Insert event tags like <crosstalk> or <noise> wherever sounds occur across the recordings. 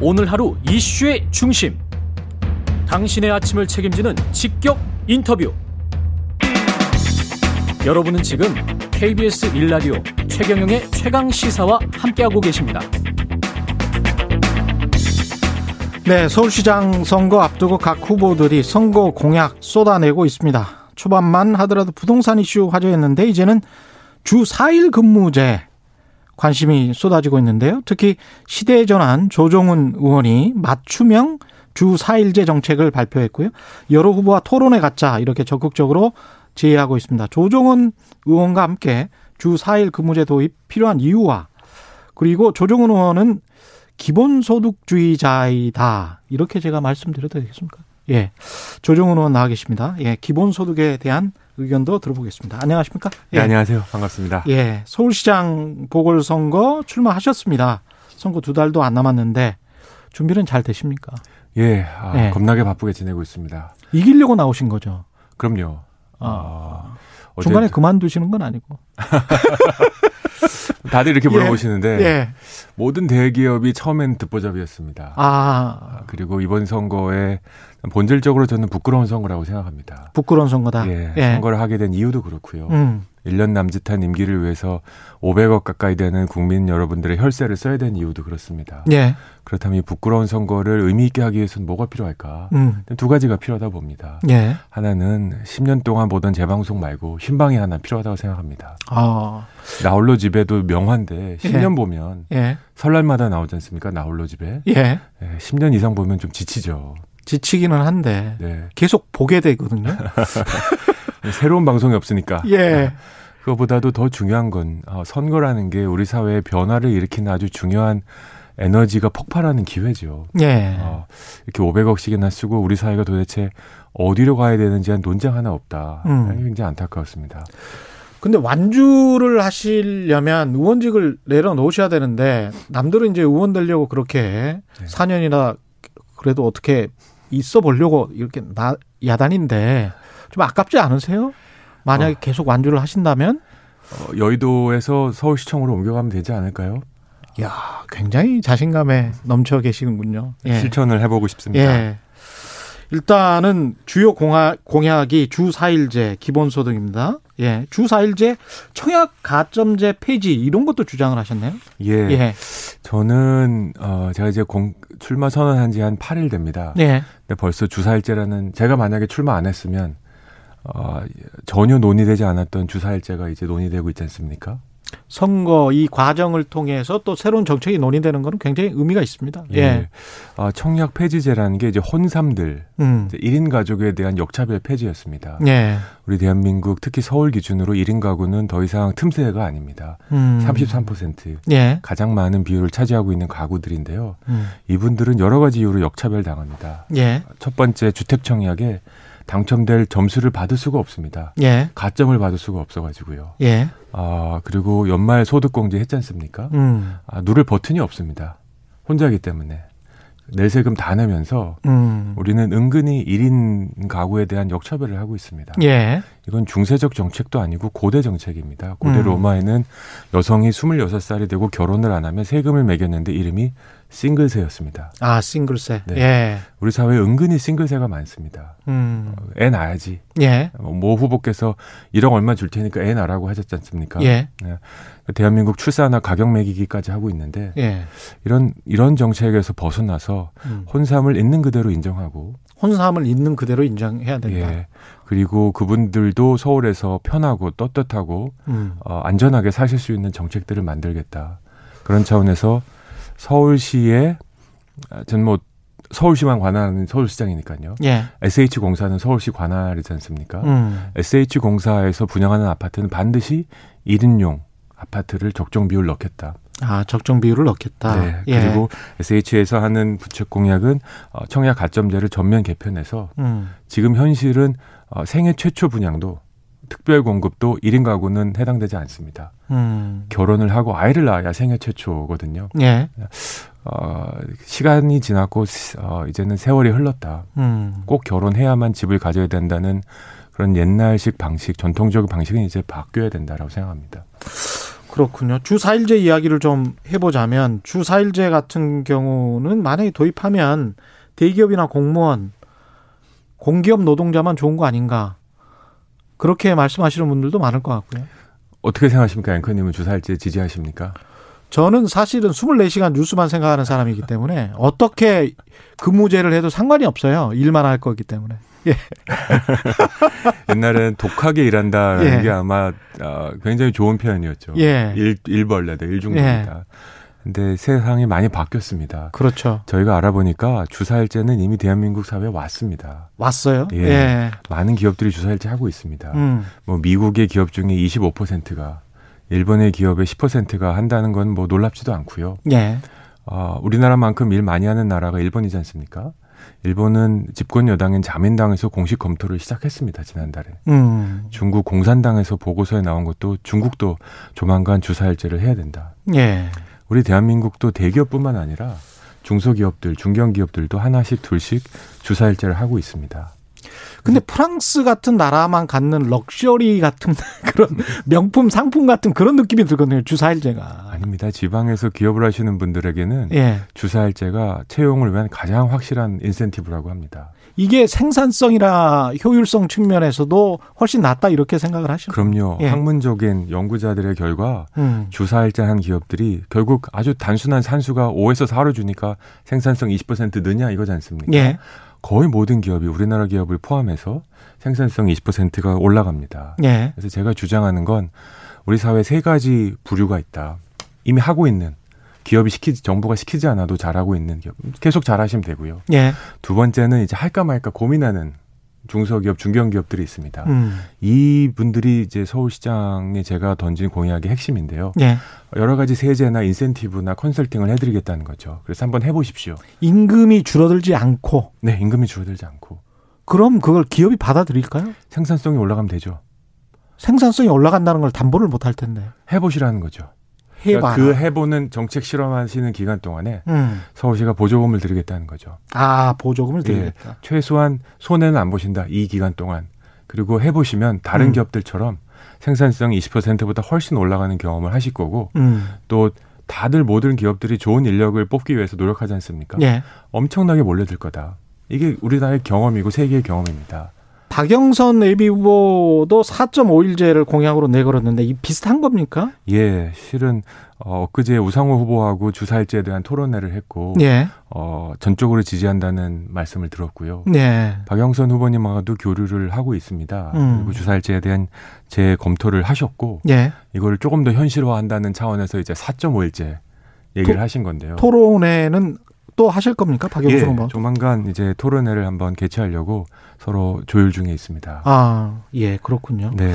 오늘 하루 이슈의 중심. 당신의 아침을 책임지는 직격 인터뷰. 여러분은 지금 KBS 1라디오 최경영의 최강 시사와 함께하고 계십니다. 네, 서울시장 선거 앞두고 각 후보들이 선거 공약 쏟아내고 있습니다. 초반만 하더라도 부동산 이슈 화제였는데 이제는 주 4일 근무제 관심이 쏟아지고 있는데요. 특히 시대전환 조종훈 의원이 맞춤형 주 4일제 정책을 발표했고요. 여러 후보와 토론에 갖자 이렇게 적극적으로 제의하고 있습니다. 조종훈 의원과 함께 주 4일 근무제 도입 필요한 이유와 그리고 조종훈 의원은 기본소득주의자이다. 이렇게 제가 말씀드려도 되겠습니까? 예. 조종훈 의원 나와 계십니다. 예. 기본소득에 대한 의견도 들어보겠습니다. 안녕하십니까? 예. 네, 안녕하세요. 반갑습니다. 예. 서울시장 보궐선거 출마하셨습니다. 선거 두 달도 안 남았는데 준비는 잘 되십니까? 예. 아, 예. 겁나게 바쁘게 지내고 있습니다. 이기려고 나오신 거죠? 그럼요. 아. 아 중간에 그만두시는 건 아니고. <laughs> 다들 이렇게 예. 물어보시는데 예. 모든 대기업이 처음엔 듣보잡이었습니다. 아. 아. 그리고 이번 선거에 본질적으로 저는 부끄러운 선거라고 생각합니다. 부끄러운 선거다. 예, 예. 선거를 하게 된 이유도 그렇고요. 음. 1년 남짓한 임기를 위해서 500억 가까이 되는 국민 여러분들의 혈세를 써야 되는 이유도 그렇습니다. 예. 그렇다면 이 부끄러운 선거를 의미 있게 하기 위해서는 뭐가 필요할까? 음. 두 가지가 필요하다 봅니다. 예. 하나는 10년 동안 보던 재방송 말고 흰방이 하나 필요하다고 생각합니다. 아. 나 홀로 집에도 명화인데 10년 예. 보면 예. 설날마다 나오지 않습니까? 나홀로 집에. 예. 10년 예, 이상 보면 좀 지치죠. 지치기는 한데 네. 계속 보게 되거든요. <laughs> 새로운 방송이 없으니까. 예. <laughs> 그거보다도 더 중요한 건 어, 선거라는 게 우리 사회의 변화를 일으키는 아주 중요한 에너지가 폭발하는 기회죠. 예. 어, 이렇게 500억씩이나 쓰고 우리 사회가 도대체 어디로 가야 되는지 한 논쟁 하나 없다. 음. 굉장히 안타까웠습니다. 근데 완주를 하시려면 의원직을 내려놓으셔야 되는데 남들은 이제 의원 되려고 그렇게 네. 4년이나 그래도 어떻게 있어 보려고 이렇게 나, 야단인데 좀 아깝지 않으세요? 만약에 어. 계속 완주를 하신다면 어, 여의도에서 서울시청으로 옮겨가면 되지 않을까요? 야, 굉장히 자신감에 넘쳐 계시는군요. 예. 실천을 해보고 싶습니다. 예. 일단은 주요 공약, 공약이 주 4일제 기본소득입니다. 예. 주 4일제 청약 가점제 폐지 이런 것도 주장을 하셨네요. 예. 예. 저는 어 제가 이제 공, 출마 선언한 지 한 8일 됩니다. 예. 근데 벌써 주 4일제라는 제가 만약에 출마 안 했으면 어 전혀 논의되지 않았던 주 4일제가 이제 논의되고 있지 않습니까? 선거 이 과정을 통해서 또 새로운 정책이 논의되는 것은 굉장히 의미가 있습니다. 예. 예. 아, 청약 폐지제라는 게 이제 혼삼들, 음. 이제 1인 가족에 대한 역차별 폐지였습니다. 예. 우리 대한민국 특히 서울 기준으로 1인 가구는 더 이상 틈새가 아닙니다. 음. 33% 예. 가장 많은 비율을 차지하고 있는 가구들인데요. 음. 이분들은 여러 가지 이유로 역차별 당합니다. 예. 첫 번째 주택 청약에 당첨될 점수를 받을 수가 없습니다. 예. 가점을 받을 수가 없어가지고요. 예. 아 그리고 연말 소득공제 했지 않습니까? 음. 아, 누를 버튼이 없습니다. 혼자기 때문에 내 세금 다 내면서 음. 우리는 은근히 1인 가구에 대한 역차별을 하고 있습니다. 예. 이건 중세적 정책도 아니고 고대 정책입니다. 고대 음. 로마에는 여성이 26살이 되고 결혼을 안 하면 세금을 매겼는데 이름이 싱글세였습니다. 아, 싱글세. 네. 예. 우리 사회에 은근히 싱글세가 많습니다. 음. 어, 애 낳아야지. 예. 모 후보께서 1억 얼마 줄 테니까 애 낳으라고 하셨지 않습니까? 예. 네. 대한민국 출산화 가격 매기기까지 하고 있는데 예. 이런 이런 정책에서 벗어나서 음. 혼삼을 있는 그대로 인정하고 혼삼을 있는 그대로 인정해야 된다. 예. 그리고 그분들도 서울에서 편하고 떳떳하고 음. 어, 안전하게 사실 수 있는 정책들을 만들겠다. 그런 차원에서 서울시에 전뭐 아, 서울시만 관할하는 서울시장이니까요. 예. SH공사는 서울시 관할이지 않습니까? 음. SH공사에서 분양하는 아파트는 반드시 1인용 아파트를 적정 비율 넣겠다. 아, 적정 비율을 넣겠다. 네. 예. 그리고 SH에서 하는 부채 공약은 어, 청약 가점제를 전면 개편해서 음. 지금 현실은 어, 생애 최초 분양도 특별 공급도 1인 가구는 해당되지 않습니다. 음. 결혼을 하고 아이를 낳아야 생애 최초거든요. 예. 어, 시간이 지났고 어, 이제는 세월이 흘렀다. 음. 꼭 결혼해야만 집을 가져야 된다는 그런 옛날식 방식, 전통적 방식은 이제 바뀌어야 된다라고 생각합니다. 그렇군요. 주 4일제 이야기를 좀 해보자면 주 4일제 같은 경우는 만약에 도입하면 대기업이나 공무원, 공기업 노동자만 좋은 거 아닌가. 그렇게 말씀하시는 분들도 많을 것 같고요. 어떻게 생각하십니까? 앵커님은 주 4일제 지지하십니까? 저는 사실은 24시간 뉴스만 생각하는 사람이기 때문에 어떻게 근무제를 해도 상관이 없어요. 일만 할 거기 때문에. 예. <laughs> 옛날엔 독하게 일한다라는 예. 게 아마 어, 굉장히 좋은 표현이었죠. 예. 일, 일벌레다, 일중독이다. 예. 근데 세상이 많이 바뀌었습니다. 그렇죠. 저희가 알아보니까 주사일제는 이미 대한민국 사회에 왔습니다. 왔어요? 예. 예. 많은 기업들이 주사일제 하고 있습니다. 음. 뭐 미국의 기업 중에 25%가 일본의 기업의 10%가 한다는 건 뭐 놀랍지도 않고요. 예. 어, 우리나라만큼 일 많이 하는 나라가 일본이지 않습니까? 일본은 집권 여당인 자민당에서 공식 검토를 시작했습니다 지난달에. 음. 중국 공산당에서 보고서에 나온 것도 중국도 조만간 주사일제를 해야 된다. 예. 우리 대한민국도 대기업뿐만 아니라 중소기업들, 중견기업들도 하나씩 둘씩 주사일제를 하고 있습니다. 근데 프랑스 같은 나라만 갖는 럭셔리 같은 <laughs> 그런 명품 상품 같은 그런 느낌이 들거든요. 주사일제가. 아닙니다. 지방에서 기업을 하시는 분들에게는 예. 주사일제가 채용을 위한 가장 확실한 인센티브라고 합니다. 이게 생산성이나 효율성 측면에서도 훨씬 낫다 이렇게 생각을 하시나요? 그럼요. 예. 학문적인 연구자들의 결과 음. 주사일제 한 기업들이 결국 아주 단순한 산수가 5에서 4로 주니까 생산성 20% 느냐 이거지 않습니까? 예. 거의 모든 기업이 우리나라 기업을 포함해서 생산성 20%가 올라갑니다. 예. 그래서 제가 주장하는 건 우리 사회 세 가지 부류가 있다. 이미 하고 있는 기업이 시키지 정부가 시키지 않아도 잘하고 있는 기업 계속 잘하시면 되고요. 예. 두 번째는 이제 할까 말까 고민하는 중소기업, 중견기업들이 있습니다. 음. 이 분들이 이제 서울시장에 제가 던진 공약의 핵심인데요. 예. 여러 가지 세제나 인센티브나 컨설팅을 해드리겠다는 거죠. 그래서 한번 해보십시오. 임금이 줄어들지 않고. 네, 임금이 줄어들지 않고. 그럼 그걸 기업이 받아들일까요? 생산성이 올라가면 되죠. 생산성이 올라간다는 걸 담보를 못 할 텐데. 해보시라는 거죠. 그러니까 그 해보는 정책 실험하시는 기간 동안에 음. 서울시가 보조금을 드리겠다는 거죠. 아 보조금을 예, 드리겠다. 예, 최소한 손해는 안 보신다 이 기간 동안. 그리고 해보시면 다른 음. 기업들처럼 생산성 20%보다 훨씬 올라가는 경험을 하실 거고 음. 또 다들 모든 기업들이 좋은 인력을 뽑기 위해서 노력하지 않습니까? 예. 엄청나게 몰려들 거다. 이게 우리나라의 경험이고 세계의 경험입니다. 박영선 예비 후보도 4.5일제를 공약으로 내걸었는데 이 비슷한 겁니까? 예, 실은 어, 엊그제 우상호 후보하고 주사일제에 대한 토론회를 했고 예. 어, 전적으로 지지한다는 말씀을 들었고요. 예. 박영선 후보님하고도 교류를 하고 있습니다. 음. 그리고 주사일제에 대한 재 검토를 하셨고 예. 이거를 조금 더 현실화한다는 차원에서 이제 4.5일제 얘기를 토, 하신 건데요. 토론회는 또 하실 겁니까? 박영선 예, 후보? 조만간 이제 토론회를 한번 개최하려고 서로 조율 중에 있습니다. 아, 예, 그렇군요. 네.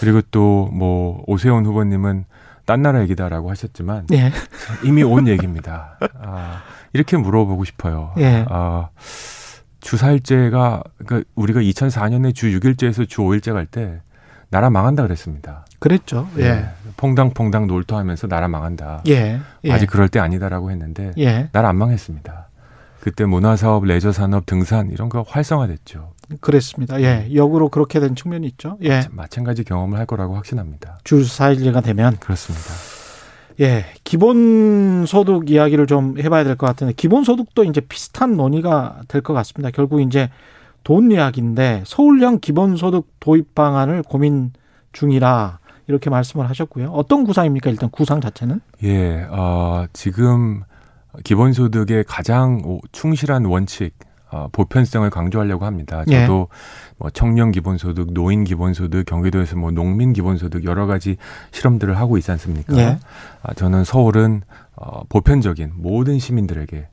그리고 또 뭐 오세훈 후보님은 딴 나라 얘기다라고 하셨지만 예. 이미 온 얘기입니다. 아, 이렇게 물어보고 싶어요. 예. 아, 주 4일제가 그러니까 우리가 2004년에 주 6일제에서 주 5일제 갈 때 나라 망한다 그랬습니다. 그랬죠. 예. 예. 퐁당퐁당 놀토하면서 나라 망한다. 예. 예. 아직 그럴 때 아니다라고 했는데 예. 나라 안 망했습니다. 그때 문화사업, 레저산업, 등산 이런 거 활성화됐죠. 그랬습니다. 예, 역으로 그렇게 된 측면이 있죠. 예, 마찬가지 경험을 할 거라고 확신합니다. 주 4일제가 되면 그렇습니다. 예, 기본소득 이야기를 좀 해봐야 될 것 같은데 기본소득도 이제 비슷한 논의가 될 것 같습니다. 결국 이제 돈 이야기인데 서울형 기본소득 도입 방안을 고민 중이라 이렇게 말씀을 하셨고요. 어떤 구상입니까? 일단 구상 자체는? 예, 어, 지금 기본소득의 가장 충실한 원칙, 어, 보편성을 강조하려고 합니다. 예. 저도 예. 뭐 청년 기본소득, 노인 기본소득, 경기도에서 뭐 농민 기본소득 여러 가지 실험들을 하고 있지 않습니까? 예. 아, 저는 서울은 어, 보편적인 모든 시민들에게 에,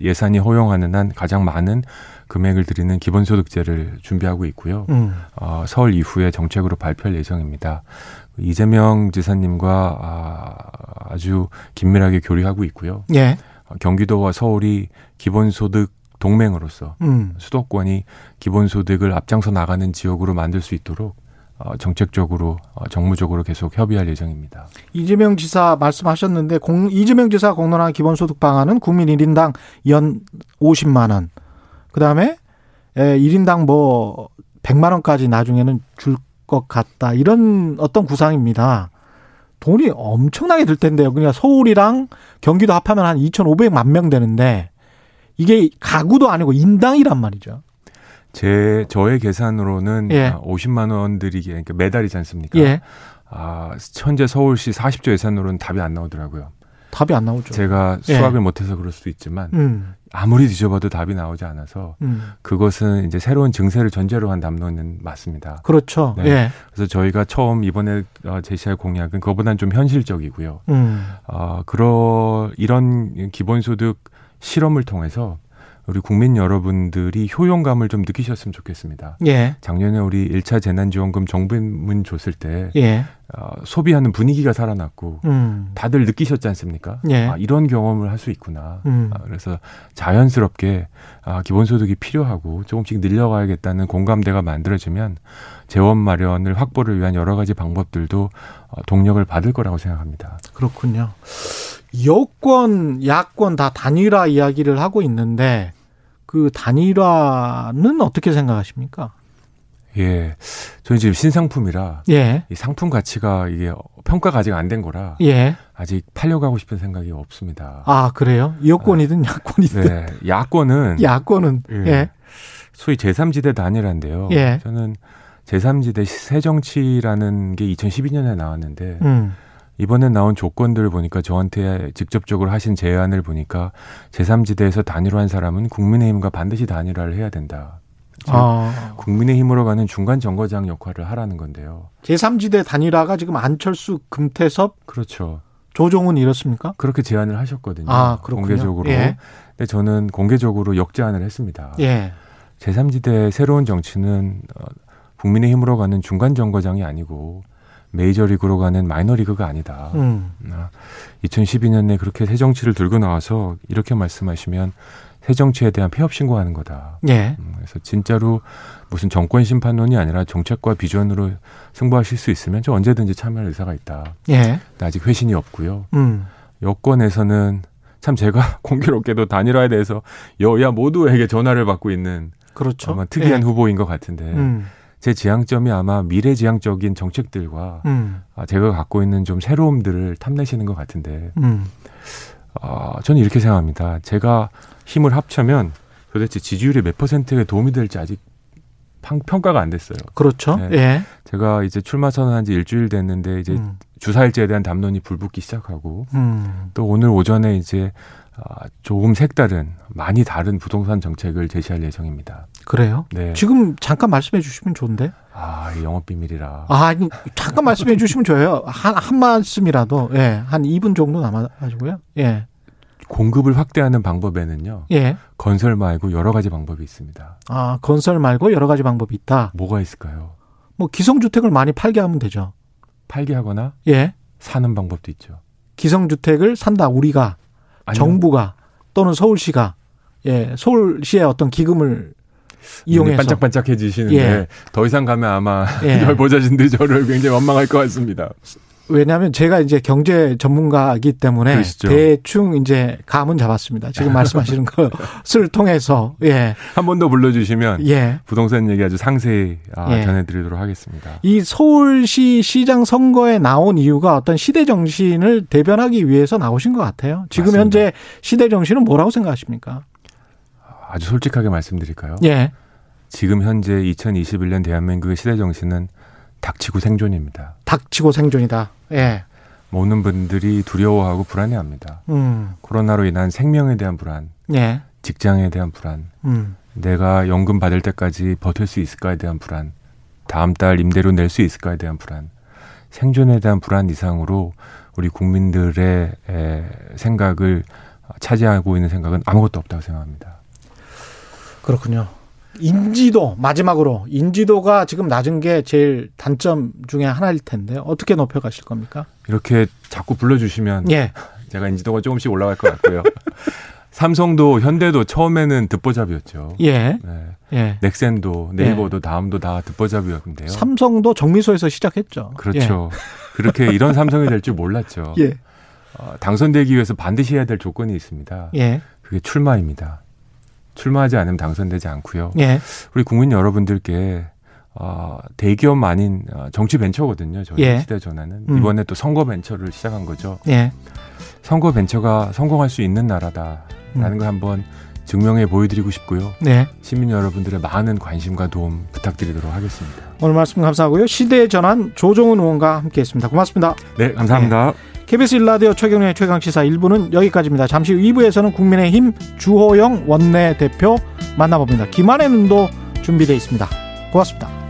예산이 허용하는 한 가장 많은 금액을 드리는 기본소득제를 준비하고 있고요. 음. 어, 서울 이후에 정책으로 발표할 예정입니다. 이재명 지사님과 아, 아주 긴밀하게 교류하고 있고요. 예. 어, 경기도와 서울이 기본소득 동맹으로서 음. 수도권이 기본소득을 앞장서 나가는 지역으로 만들 수 있도록 어, 정책적으로 어, 정무적으로 계속 협의할 예정입니다. 이재명 지사 말씀하셨는데 공, 이재명 지사 공론한 기본소득 방안은 국민 1인당 연 50만 원. 그다음에 에, 1인당 뭐 100만 원까지 나중에는 줄 것 같다. 이런 어떤 구상입니다. 돈이 엄청나게 들 텐데요. 그러니까 서울이랑 경기도 합하면 한 2,500만 명 되는데 이게 가구도 아니고 인당이란 말이죠. 제 저의 계산으로는 예. 50만 원들이 그러니까 매달이지 않습니까? 예. 아, 현재 서울시 40조 예산으로는 답이 안 나오더라고요. 답이 안 나오죠. 제가 예. 수학을 예. 못해서 그럴 수도 있지만 음. 아무리 뒤져봐도 답이 나오지 않아서 음. 그것은 이제 새로운 증세를 전제로 한 담론은 맞습니다. 그렇죠. 네. 예. 그래서 저희가 처음 이번에 어, 제시할 공약은 그거보다는 좀 현실적이고요. 음. 어, 그러 이런 기본소득 실험을 통해서 우리 국민 여러분들이 효용감을 좀 느끼셨으면 좋겠습니다. 예. 작년에 우리 1차 재난지원금 정부문 줬을 때 예. 어, 소비하는 분위기가 살아났고 음. 다들 느끼셨지 않습니까? 예. 아, 이런 경험을 할 수 있구나. 음. 아, 그래서 자연스럽게 아, 기본소득이 필요하고 조금씩 늘려가야겠다는 공감대가 만들어지면 재원 마련을 확보를 위한 여러 가지 방법들도 어, 동력을 받을 거라고 생각합니다. 그렇군요. 여권, 야권 다 단일화 이야기를 하고 있는데 그 단일화는 어떻게 생각하십니까? 예. 저희 지금 신상품이라 예. 이 상품 가치가 이게 평가가 아직 안 된 거라 예. 아직 팔려가고 싶은 생각이 없습니다. 아, 그래요? 여권이든 아, 야권이든. 네. 야권은 <laughs> 야권은 예. 예. 소위 제3지대 단일화인데요. 예. 저는 제3지대 새정치라는 게 2012년에 나왔는데 음. 이번에 나온 조건들을 보니까 저한테 직접적으로 하신 제안을 보니까 제3지대에서 단일화한 사람은 국민의힘과 반드시 단일화를 해야 된다. 아. 국민의힘으로 가는 중간 정거장 역할을 하라는 건데요. 제3지대 단일화가 지금 안철수, 금태섭, 그렇죠. 조종은 이렇습니까? 그렇게 제안을 하셨거든요. 아, 공개적으로. 예. 근데 저는 공개적으로 역제안을 했습니다. 예. 제3지대 새로운 정치는 어, 국민의힘으로 가는 중간 정거장이 아니고 메이저리그로 가는 마이너리그가 아니다. 음. 2012년에 아, 그렇게 새 정치를 들고 나와서 이렇게 말씀하시면 새 정치에 대한 폐업 신고하는 거다. 예. 음, 그래서 진짜로 무슨 정권 심판론이 아니라 정책과 비전으로 승부하실 수 있으면 저 언제든지 참여할 의사가 있다. 예. 아직 회신이 없고요. 음. 여권에서는 참 제가 <laughs> 공교롭게도 단일화에 대해서 여야 모두에게 전화를 받고 있는 그렇죠. 아마 특이한 예. 후보인 것 같은데 음. 제 지향점이 아마 미래 지향적인 정책들과 음. 아, 제가 갖고 있는 좀 새로움들을 탐내시는 것 같은데 음. 어, 저는 이렇게 생각합니다. 제가 힘을 합쳐면 도대체 지지율이 몇 퍼센트에 도움이 될지 아직 평가가 안 됐어요. 그렇죠. 네. 예. 제가 이제 출마 선언한 지 일주일 됐는데 이제 음. 주사일제에 대한 담론이 불붙기 시작하고 음. 또 오늘 오전에 이제 아, 조금 색다른 많이 다른 부동산 정책을 제시할 예정입니다. 그래요? 네. 지금 잠깐 말씀해 주시면 좋은데. 아, 영업 비밀이라. 아, 잠깐 말씀해 주시면 좋아요. 한, 한 말씀이라도, 예, 한 2분 정도 남아가지고요. 예. 공급을 확대하는 방법에는요. 예. 건설 말고 여러 가지 방법이 있습니다. 아, 건설 말고 여러 가지 방법이 있다. 뭐가 있을까요? 뭐 기성주택을 많이 팔게 하면 되죠. 팔게 하거나 예. 사는 방법도 있죠. 기성주택을 산다 우리가 아니요. 정부가 또는 서울시가 예, 서울시의 어떤 기금을 이용해서 반짝반짝해지시는데 예. 더 이상 가면 아마 예. <laughs> 열보자신들이 저를 굉장히 원망할 것 같습니다. 왜냐하면 제가 이제 경제 전문가이기 때문에 그러시죠. 대충 이제 감은 잡았습니다. 지금 말씀하시는 <laughs> 것을 통해서 예. 한 번 더 불러주시면 예. 부동산 얘기 아주 상세히 아, 예. 전해드리도록 하겠습니다. 이 서울시 시장 선거에 나온 이유가 어떤 시대 정신을 대변하기 위해서 나오신 것 같아요. 지금 맞습니다. 현재 시대 정신은 뭐라고 생각하십니까? 아주 솔직하게 말씀드릴까요? 예. 지금 현재 2021년 대한민국의 시대 정신은 닥치고 생존입니다. 닥치고 생존이다. 예. 모든 분들이 두려워하고 불안해합니다. 음. 코로나로 인한 생명에 대한 불안, 예. 직장에 대한 불안, 음. 내가 연금 받을 때까지 버틸 수 있을까에 대한 불안, 다음 달 임대료 낼 수 있을까에 대한 불안, 생존에 대한 불안 이상으로 우리 국민들의 생각을 차지하고 있는 생각은 아무것도 없다고 생각합니다. 그렇군요. 인지도 마지막으로 인지도가 지금 낮은 게 제일 단점 중에 하나일 텐데 어떻게 높여가실 겁니까? 이렇게 자꾸 불러주시면 예. 제가 인지도가 조금씩 올라갈 것 같고요. <laughs> 삼성도 현대도 처음에는 듣보잡이었죠. 예. 네. 예. 넥센도 네이버도 예. 다음도 다 듣보잡이었는데요. 삼성도 정미소에서 시작했죠. 그렇죠. 예. 그렇게 이런 삼성이 될 줄 몰랐죠. <laughs> 예. 어, 당선되기 위해서 반드시 해야 될 조건이 있습니다. 예. 그게 출마입니다. 출마하지 않으면 당선되지 않고요. 예. 우리 국민 여러분들께 어, 대기업 아닌 어, 정치 벤처거든요. 저희 예. 시대 전환은 음. 이번에 또 선거 벤처를 시작한 거죠. 예. 선거 벤처가 성공할 수 있는 나라다라는 음. 걸 한번 증명해 보여드리고 싶고요. 네. 시민 여러분들의 많은 관심과 도움 부탁드리도록 하겠습니다. 오늘 말씀 감사하고요. 시대의 전환 조종훈 의원과 함께했습니다. 고맙습니다. 네, 감사합니다. 네. KBS 일라디오 최경련의 최강시사 1부는 여기까지입니다. 잠시 후 2부에서는 국민의힘 주호영 원내대표 만나봅니다. 김한혜 눈도 준비되어 있습니다. 고맙습니다.